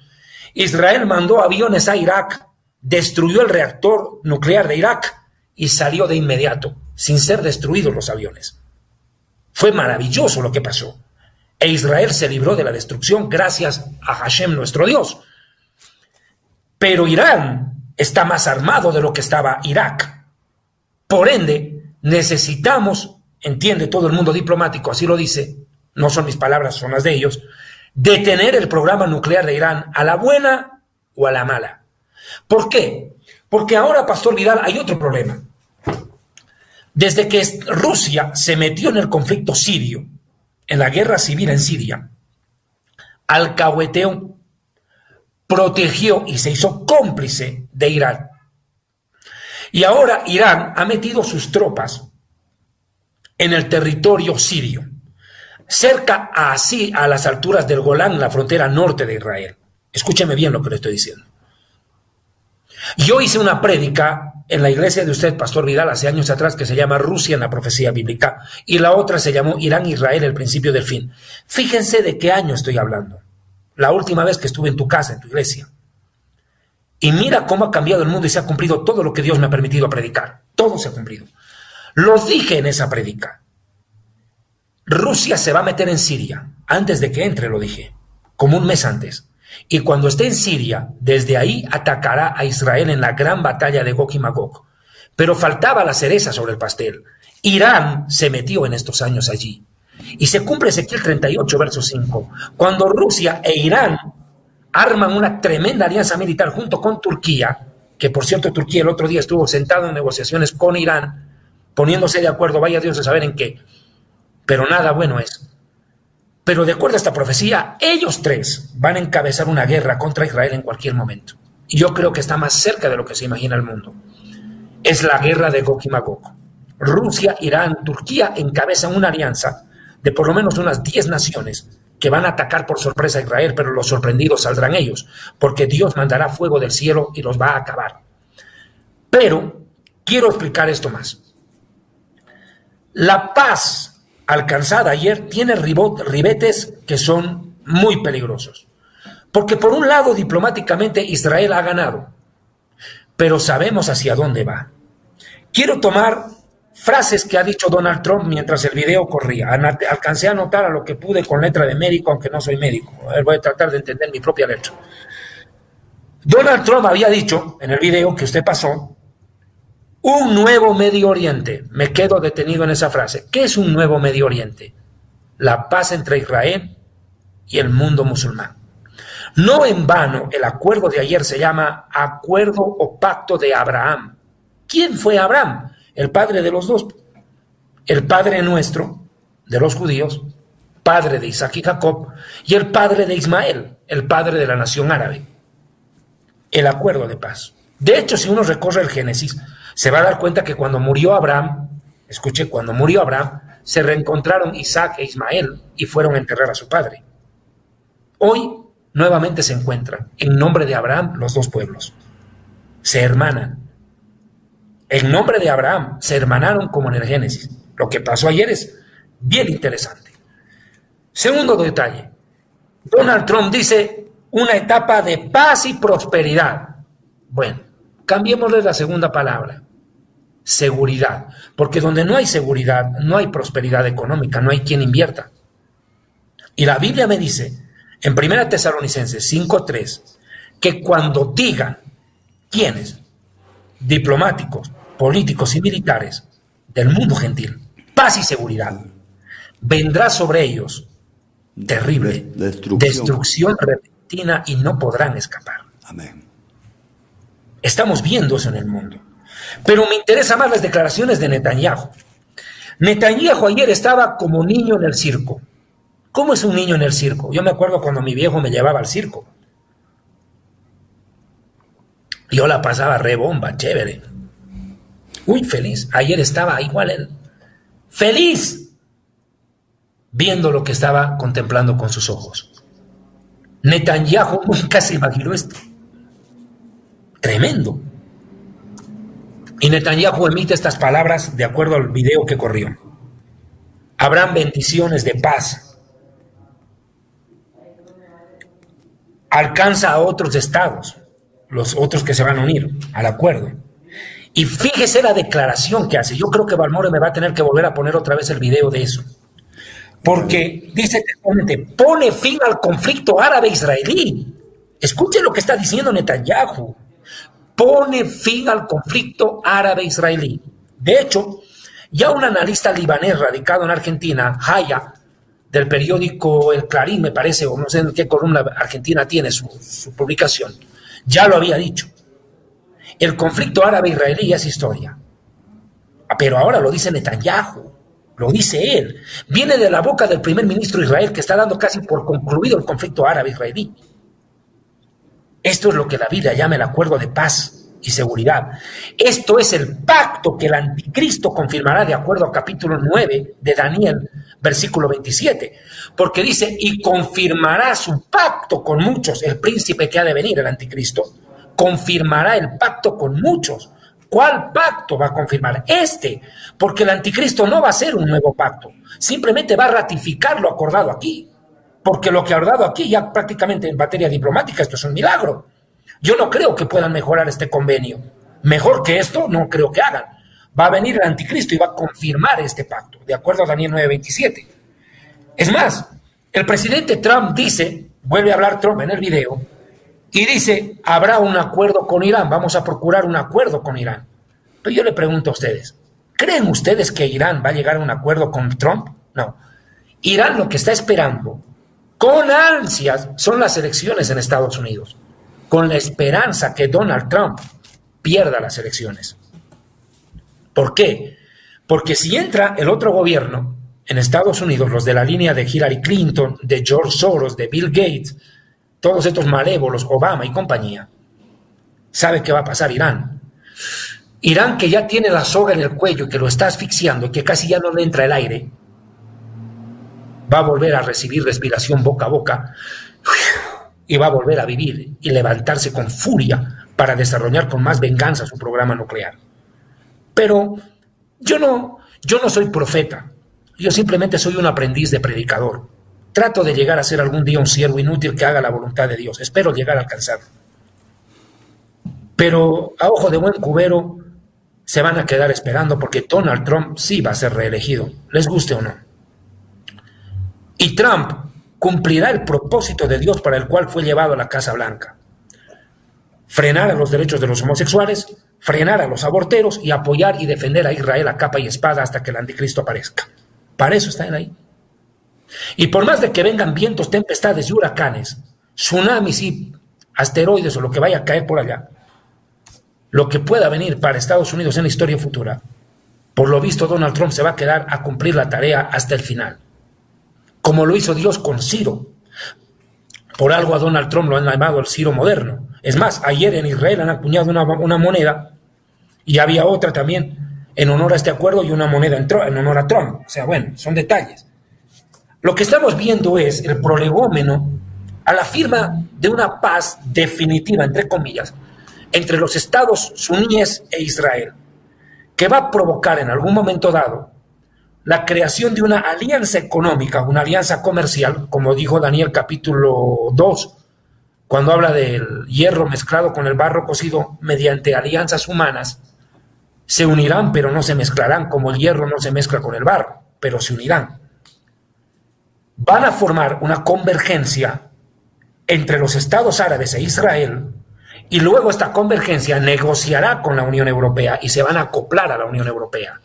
Israel mandó aviones a Irak, destruyó el reactor nuclear de Irak y salió de inmediato, sin ser destruidos los aviones. Fue maravilloso lo que pasó. E Israel se libró de la destrucción gracias a Hashem, nuestro Dios. Pero Irán está más armado de lo que estaba Irak. Por ende, necesitamos, entiende todo el mundo diplomático, así lo dice, no son mis palabras, son las de ellos, detener el programa nuclear de Irán a la buena o a la mala. ¿Por qué? Porque ahora, Pastor Vidal, hay otro problema. Desde que Rusia se metió en el conflicto sirio, en la guerra civil en Siria, alcahueteó, protegió y se hizo cómplice de Irán. Y ahora Irán ha metido sus tropas en el territorio sirio cerca así a las alturas del Golán, la frontera norte de Israel. Escúcheme bien lo que le estoy diciendo. Yo hice una prédica en la iglesia de usted, Pastor Vidal, hace años atrás, que se llama Rusia en la profecía bíblica, y la otra se llamó Irán-Israel, el principio del fin. Fíjense de qué año estoy hablando. La última vez que estuve en tu casa, en tu iglesia. Y mira cómo ha cambiado el mundo y se ha cumplido todo lo que Dios me ha permitido predicar. Todo se ha cumplido. Lo dije en esa prédica. Rusia se va a meter en Siria. Antes de que entre, lo dije. Como un mes antes. Y cuando esté en Siria, desde ahí atacará a Israel en la gran batalla de Gog y Magog. Pero faltaba la cereza sobre el pastel. Irán se metió en estos años allí. Y se cumple Ezequiel 38, verso 5. Cuando Rusia e Irán arman una tremenda alianza militar junto con Turquía, que por cierto Turquía el otro día estuvo sentado en negociaciones con Irán, poniéndose de acuerdo, vaya Dios a saber en qué, pero nada bueno es. Pero de acuerdo a esta profecía, ellos tres van a encabezar una guerra contra Israel en cualquier momento. Y yo creo que está más cerca de lo que se imagina el mundo. Es la guerra de Gog y Magog. Rusia, Irán, Turquía encabezan una alianza de por lo menos unas 10 naciones que van a atacar por sorpresa a Israel, pero los sorprendidos saldrán ellos, porque Dios mandará fuego del cielo y los va a acabar. Pero quiero explicar esto más. La paz alcanzada ayer tiene ribetes que son muy peligrosos. Porque por un lado, diplomáticamente, Israel ha ganado, pero sabemos hacia dónde va. Quiero tomar frases que ha dicho Donald Trump mientras el video corría. Alcancé a anotar a lo que pude con letra de médico, aunque no soy médico. Voy a tratar de entender mi propia letra. Donald Trump había dicho en el video que usted pasó un nuevo Medio Oriente. Me quedo detenido en esa frase. ¿Qué es un nuevo Medio Oriente? La paz entre Israel y el mundo musulmán. No en vano el acuerdo de ayer se llama Acuerdo o Pacto de Abraham. ¿Quién fue Abraham? El padre de los dos. El padre nuestro, de los judíos, padre de Isaac y Jacob, y el padre de Ismael, el padre de la nación árabe. El acuerdo de paz. De hecho, si uno recorre el Génesis, se va a dar cuenta que cuando murió Abraham, escuche, cuando murió Abraham, se reencontraron Isaac e Ismael y fueron a enterrar a su padre. Hoy nuevamente se encuentran en nombre de Abraham los dos pueblos. Se hermanan. En nombre de Abraham se hermanaron como en el Génesis. Lo que pasó ayer es bien interesante. Segundo detalle. Donald Trump dice una etapa de paz y prosperidad. Bueno, Cambiémosle la segunda palabra, seguridad, porque donde no hay seguridad, no hay prosperidad económica, no hay quien invierta. Y la Biblia me dice, en 1 Tesalonicenses 5.3, que cuando digan quiénes, diplomáticos, políticos y militares del mundo gentil, paz y seguridad, vendrá sobre ellos terrible destrucción, destrucción repentina y no podrán escapar. Amén. Estamos viendo eso en el mundo. Pero me interesan más las declaraciones de Netanyahu. Netanyahu ayer estaba como niño en el circo. ¿Cómo es un niño en el circo? Yo me acuerdo cuando mi viejo me llevaba al circo. Yo la pasaba re bomba, chévere. Muy feliz. Ayer estaba igual él. Feliz. Viendo lo que estaba contemplando con sus ojos. Netanyahu *laughs* nunca se imaginó esto. Tremendo. Y Netanyahu emite estas palabras de acuerdo al video que corrió. Habrán bendiciones de paz. Alcanza a otros estados, los otros que se van a unir al acuerdo. Y fíjese la declaración que hace. Yo creo que Balmore me va a tener que volver a poner otra vez el video de eso. Porque dice textualmente, pone fin al conflicto árabe-israelí. Escuche lo que está diciendo Netanyahu pone fin al conflicto árabe-israelí. De hecho, ya un analista libanés radicado en Argentina, Haya, del periódico El Clarín, me parece, o no sé en qué columna argentina tiene su, su publicación, ya lo había dicho. El conflicto árabe-israelí es historia. Pero ahora lo dice Netanyahu, lo dice él. Viene de la boca del primer ministro Israel que está dando casi por concluido el conflicto árabe-israelí. Esto es lo que la Biblia llama el acuerdo de paz y seguridad. Esto es el pacto que el anticristo confirmará de acuerdo al capítulo 9 de Daniel, versículo 27, porque dice, y confirmará su pacto con muchos, el príncipe que ha de venir, el anticristo, confirmará el pacto con muchos. ¿Cuál pacto va a confirmar? Este, porque el anticristo no va a ser un nuevo pacto, simplemente va a ratificar lo acordado aquí, porque lo que ha acordado aquí ya prácticamente en materia diplomática, esto es un milagro. Yo no creo que puedan mejorar este convenio. Mejor que esto, no creo que hagan. Va a venir el anticristo y va a confirmar este pacto, de acuerdo a Daniel 9:27. Es más, el presidente Trump dice, vuelve a hablar Trump en el video, y dice, habrá un acuerdo con Irán, vamos a procurar un acuerdo con Irán. Pero yo le pregunto a ustedes, ¿creen ustedes que Irán va a llegar a un acuerdo con Trump? No. Irán lo que está esperando con ansias son las elecciones en Estados Unidos, con la esperanza que Donald Trump pierda las elecciones. ¿Por qué? Porque si entra el otro gobierno en Estados Unidos, los de la línea de Hillary Clinton, de George Soros, de Bill Gates, todos estos malévolos, Obama y compañía, sabe qué va a pasar Irán. Irán que ya tiene la soga en el cuello que lo está asfixiando y que casi ya no le entra el aire, va a volver a recibir respiración boca a boca y va a volver a vivir y levantarse con furia para desarrollar con más venganza su programa nuclear. Pero yo no, yo no soy profeta, yo simplemente soy un aprendiz de predicador. Trato de llegar a ser algún día un siervo inútil que haga la voluntad de Dios. Espero llegar a alcanzarlo. Pero a ojo de buen cubero se van a quedar esperando porque Donald Trump sí va a ser reelegido, les guste o no. Y Trump cumplirá el propósito de Dios para el cual fue llevado a la Casa Blanca. Frenar a los derechos de los homosexuales, frenar a los aborteros y apoyar y defender a Israel a capa y espada hasta que el anticristo aparezca. Para eso está ahí. Y por más de que vengan vientos, tempestades y huracanes, tsunamis y asteroides o lo que vaya a caer por allá, lo que pueda venir para Estados Unidos en la historia futura, por lo visto Donald Trump se va a quedar a cumplir la tarea hasta el final, como lo hizo Dios con Ciro. Por algo a Donald Trump lo han llamado el Ciro moderno. Es más, ayer en Israel han acuñado una, una moneda y había otra también en honor a este acuerdo y una moneda en, en honor a Trump. O sea, bueno, son detalles. Lo que estamos viendo es el prolegómeno a la firma de una paz definitiva, entre comillas, entre los estados suníes e Israel, que va a provocar en algún momento dado la creación de una alianza económica, una alianza comercial, como dijo Daniel capítulo 2, cuando habla del hierro mezclado con el barro cocido mediante alianzas humanas, se unirán pero no se mezclarán, como el hierro no se mezcla con el barro, pero se unirán van a formar una convergencia entre los estados árabes e Israel y luego esta convergencia negociará con la Unión Europea y se van a acoplar a la Unión Europea.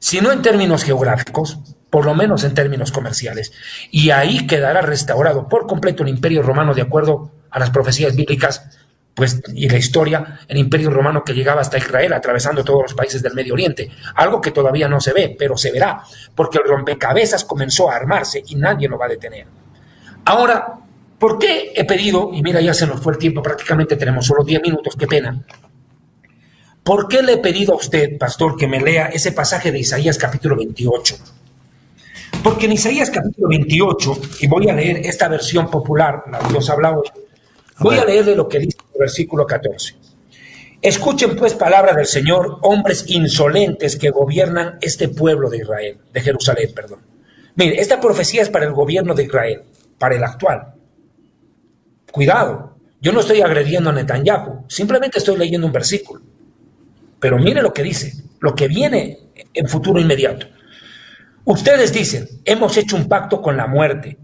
Si no en términos geográficos, por lo menos en términos comerciales. Y ahí quedará restaurado por completo el imperio romano de acuerdo a las profecías bíblicas pues, y la historia, el imperio romano que llegaba hasta Israel, atravesando todos los países del Medio Oriente, algo que todavía no se ve, pero se verá, porque el rompecabezas comenzó a armarse y nadie lo va a detener. Ahora, ¿por qué he pedido, y mira, ya se nos fue el tiempo, prácticamente tenemos solo 10 minutos, qué pena, ¿por qué le he pedido a usted, pastor, que me lea ese pasaje de Isaías capítulo 28? Porque en Isaías capítulo 28, y voy a leer esta versión popular, la Dios habla hoy, Voy a leerle lo que dice el versículo 14. Escuchen pues palabra del Señor, hombres insolentes que gobiernan este pueblo de Israel, de Jerusalén, perdón. Mire, esta profecía es para el gobierno de Israel, para el actual. Cuidado, yo no estoy agrediendo a Netanyahu, simplemente estoy leyendo un versículo. Pero mire lo que dice, lo que viene en futuro inmediato. Ustedes dicen, hemos hecho un pacto con la muerte,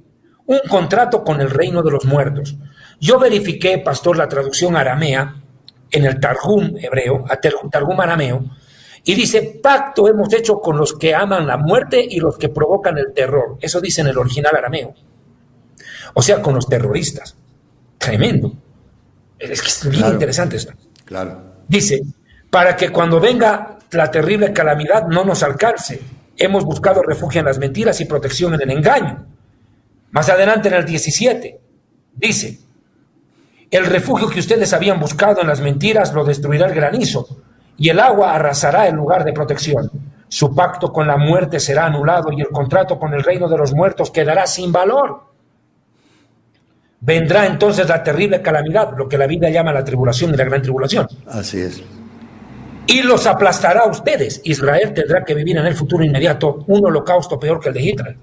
un contrato con el reino de los muertos. Yo verifiqué, pastor, la traducción aramea en el Targum hebreo, Targum arameo, y dice, pacto hemos hecho con los que aman la muerte y los que provocan el terror. Eso dice en el original arameo. O sea, con los terroristas. Tremendo. Es que es bien interesante esto. Claro. Dice, para que cuando venga la terrible calamidad no nos alcance. Hemos buscado refugio en las mentiras y protección en el engaño. Más adelante en el 17, dice, el refugio que ustedes habían buscado en las mentiras lo destruirá el granizo, y el agua arrasará el lugar de protección. Su pacto con la muerte será anulado y el contrato con el reino de los muertos quedará sin valor. vendrá entonces la terrible calamidad, lo que la Biblia llama la tribulación y la gran tribulación. Así es. Y los aplastará a ustedes. Israel tendrá que vivir en el futuro inmediato un holocausto peor que el de Hitler.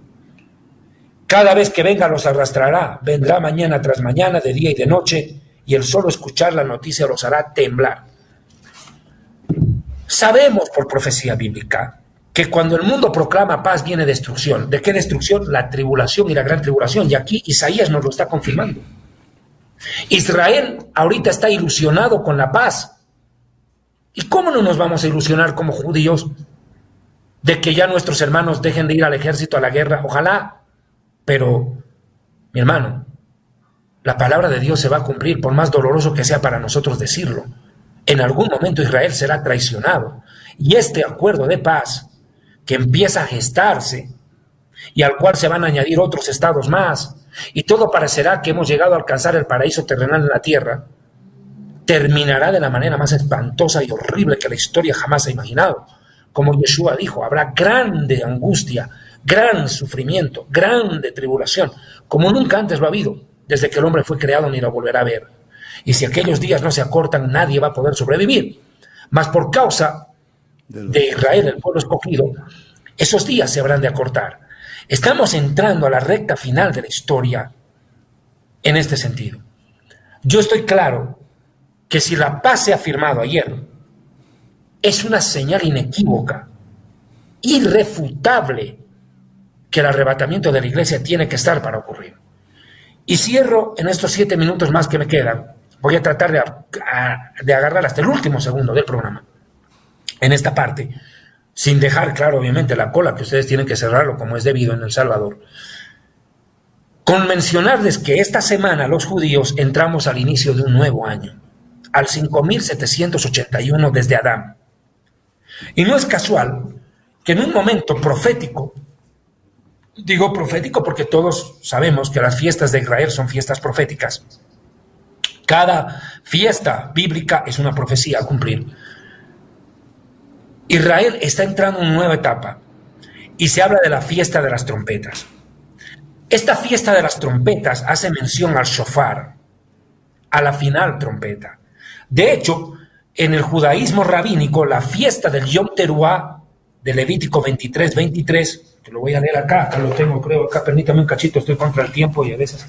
Cada vez que venga los arrastrará, vendrá mañana tras mañana, de día y de noche, y el solo escuchar la noticia los hará temblar. Sabemos por profecía bíblica que cuando el mundo proclama paz viene destrucción. ¿De qué destrucción? La tribulación y la gran tribulación. Y aquí Isaías nos lo está confirmando. Israel ahorita está ilusionado con la paz. ¿Y cómo no nos vamos a ilusionar como judíos de que ya nuestros hermanos dejen de ir al ejército, a la guerra? Ojalá. Pero, mi hermano, la palabra de Dios se va a cumplir por más doloroso que sea para nosotros decirlo. En algún momento Israel será traicionado. Y este acuerdo de paz que empieza a gestarse y al cual se van a añadir otros estados más, y todo parecerá que hemos llegado a alcanzar el paraíso terrenal en la tierra, terminará de la manera más espantosa y horrible que la historia jamás ha imaginado. Como Yeshua dijo, habrá grande angustia, gran sufrimiento, grande tribulación, como nunca antes lo ha habido, desde que el hombre fue creado ni lo volverá a ver. Y si aquellos días no se acortan, nadie va a poder sobrevivir. Mas por causa de Israel, el pueblo escogido, esos días se habrán de acortar. Estamos entrando a la recta final de la historia en este sentido. Yo estoy claro que si la paz se ha firmado ayer, es una señal inequívoca, irrefutable, que el arrebatamiento de la iglesia tiene que estar para ocurrir. Y cierro en estos siete minutos más que me quedan. Voy a tratar de, de agarrar hasta el último segundo del programa en esta parte, sin dejar claro, obviamente, la cola, que ustedes tienen que cerrarlo como es debido en El Salvador, con mencionarles que esta semana los judíos entramos al inicio de un nuevo año, al 5781 desde Adán. Y no es casual que en un momento profético, digo profético porque todos sabemos que las fiestas de Israel son fiestas proféticas, cada fiesta bíblica es una profecía a cumplir. Israel está entrando en una nueva etapa y se habla de la fiesta de las trompetas. Esta fiesta de las trompetas hace mención al shofar, a la final trompeta. De hecho, en el judaísmo rabínico, la fiesta del Yom Teruah de Levítico 23, 23, que lo voy a leer acá, acá lo tengo, creo, acá, permítame un cachito, estoy contra el tiempo y a veces.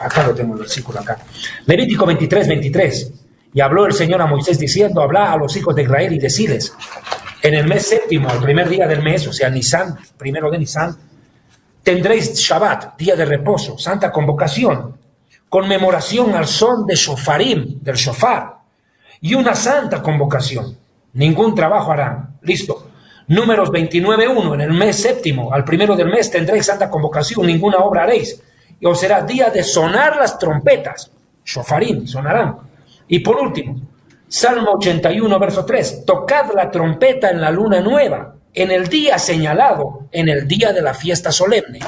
Acá lo tengo el versículo acá. Levítico 23, 23. Y habló el Señor a Moisés diciendo, habla a los hijos de Israel y deciles, en el mes séptimo, el primer día del mes, o sea, Nisan, primero de Nisan, tendréis Shabbat, día de reposo, santa convocación, conmemoración al son de Shofarim, del Shofar, y una santa convocación. Ningún trabajo harán. Listo. Números 29.1, en el mes séptimo, al primero del mes tendréis santa convocación, ninguna obra haréis. Y os será día de sonar las trompetas. Shofarim, sonarán y por último, Salmo 81, verso 3, tocad la trompeta en la luna nueva, en el día señalado, en el día de la fiesta solemne.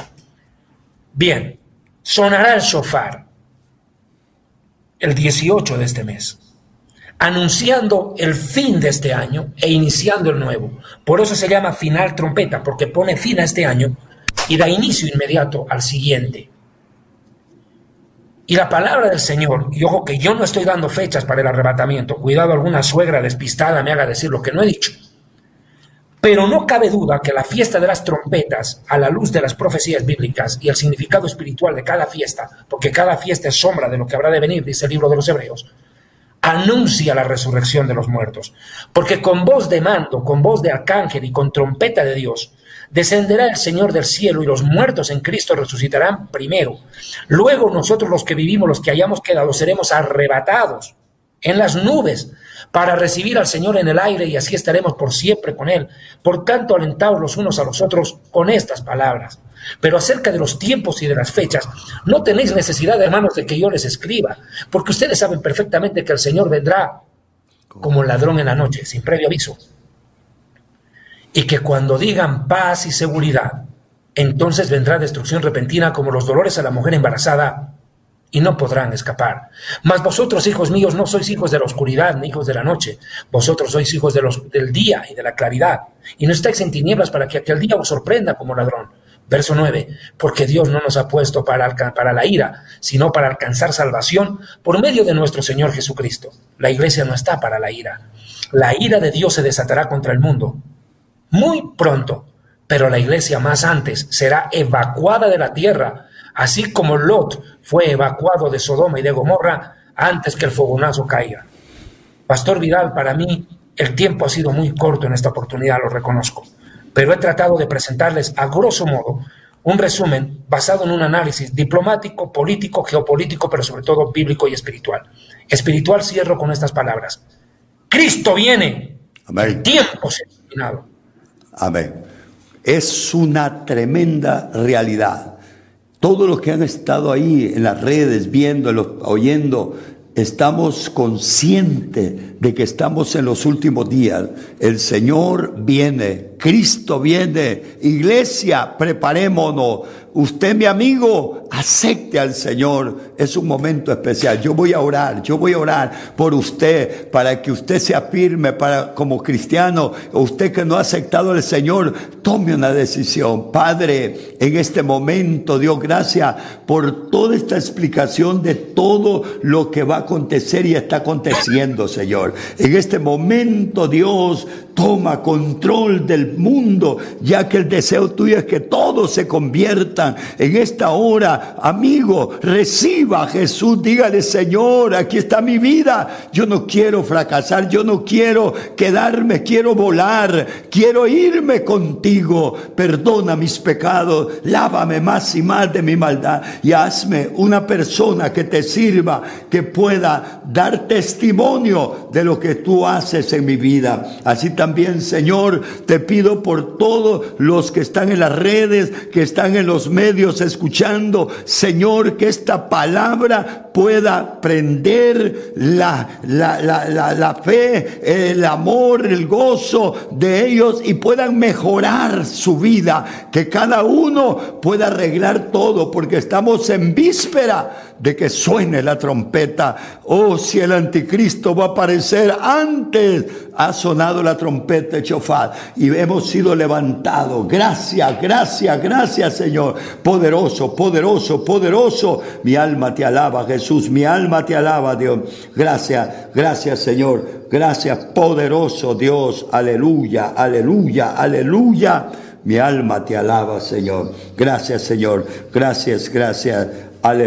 Bien, sonará el shofar el 18 de este mes, anunciando el fin de este año e iniciando el nuevo. Por eso se llama final trompeta, porque pone fin a este año y da inicio inmediato al siguiente. Y la palabra del Señor, y ojo que yo no estoy dando fechas para el arrebatamiento, cuidado alguna suegra despistada me haga decir lo que no he dicho. Pero no cabe duda que la fiesta de las trompetas, a la luz de las profecías bíblicas y el significado espiritual de cada fiesta, porque cada fiesta es sombra de lo que habrá de venir, dice el libro de los Hebreos, anuncia la resurrección de los muertos. Porque con voz de mando, con voz de arcángel y con trompeta de Dios, Descenderá el Señor del cielo y los muertos en Cristo resucitarán primero. Luego nosotros los que vivimos, los que hayamos quedado, seremos arrebatados en las nubes para recibir al Señor en el aire y así estaremos por siempre con Él. Por tanto, alentaos los unos a los otros con estas palabras. Pero acerca de los tiempos y de las fechas, no tenéis necesidad, hermanos, de que yo les escriba, porque ustedes saben perfectamente que el Señor vendrá como ladrón en la noche, sin previo aviso y que cuando digan paz y seguridad, entonces vendrá destrucción repentina como los dolores a la mujer embarazada y no podrán escapar. Mas vosotros, hijos míos, no sois hijos de la oscuridad ni hijos de la noche. Vosotros sois hijos de los, del día y de la claridad. Y no estáis en tinieblas para que aquel día os sorprenda como ladrón. Verso 9, porque Dios no nos ha puesto para, para la ira, sino para alcanzar salvación por medio de nuestro Señor Jesucristo. La iglesia no está para la ira. La ira de Dios se desatará contra el mundo muy pronto, pero la iglesia más antes será evacuada de la tierra, así como Lot fue evacuado de Sodoma y de Gomorra antes que el fogonazo caiga. Pastor Vidal, para mí el tiempo ha sido muy corto en esta oportunidad, lo reconozco pero he tratado de presentarles a grosso modo un resumen basado en un análisis diplomático, político, geopolítico, pero sobre todo bíblico y espiritual. Espiritual cierro con estas palabras. Cristo viene. Amén. El tiempo se ha terminado. Amén. Es una tremenda realidad. Todos los que han estado ahí en las redes, viendo, oyendo, estamos conscientes de que estamos en los últimos días. El Señor viene, Cristo viene. Iglesia, preparémonos. Usted, mi amigo, acepte al Señor. Es un momento especial. Yo voy a orar, yo voy a orar por usted para que usted se afirme para, como cristiano. Usted que no ha aceptado al Señor, tome una decisión. Padre, en este momento, Dios, gracias por toda esta explicación de todo lo que va a acontecer y está aconteciendo, Señor. En este momento, Dios, toma control del mundo, ya que el deseo tuyo es que todos se conviertan en esta hora. Amigo, reciba a Jesús, dígale, Señor, aquí está mi vida. Yo no quiero fracasar, yo no quiero quedarme, quiero volar, quiero irme contigo. Perdona mis pecados, lávame más y más de mi maldad y hazme una persona que te sirva, que pueda dar testimonio de lo que tú haces en mi vida. Así también, Señor, te pido por todos los que están en las redes, que están en los medios escuchando, Señor, que esta palabra pueda prender la, la, la, la, fe, el amor, el gozo de ellos y puedan mejorar su vida, que cada uno pueda arreglar todo, porque estamos en víspera de que suene la trompeta. Oh, si el anticristo va a aparecer antes, ha sonado la trompeta de chofar y hemos sido levantados. Gracias, gracias, gracias, Señor. Poderoso, poderoso, poderoso. Mi alma te alaba, Jesús. Mi alma te alaba, Dios. Gracias, gracias, Señor. Gracias, poderoso Dios. Aleluya, aleluya, aleluya. Mi alma te alaba, Señor. Gracias, Señor. Gracias, gracias. Aleluya.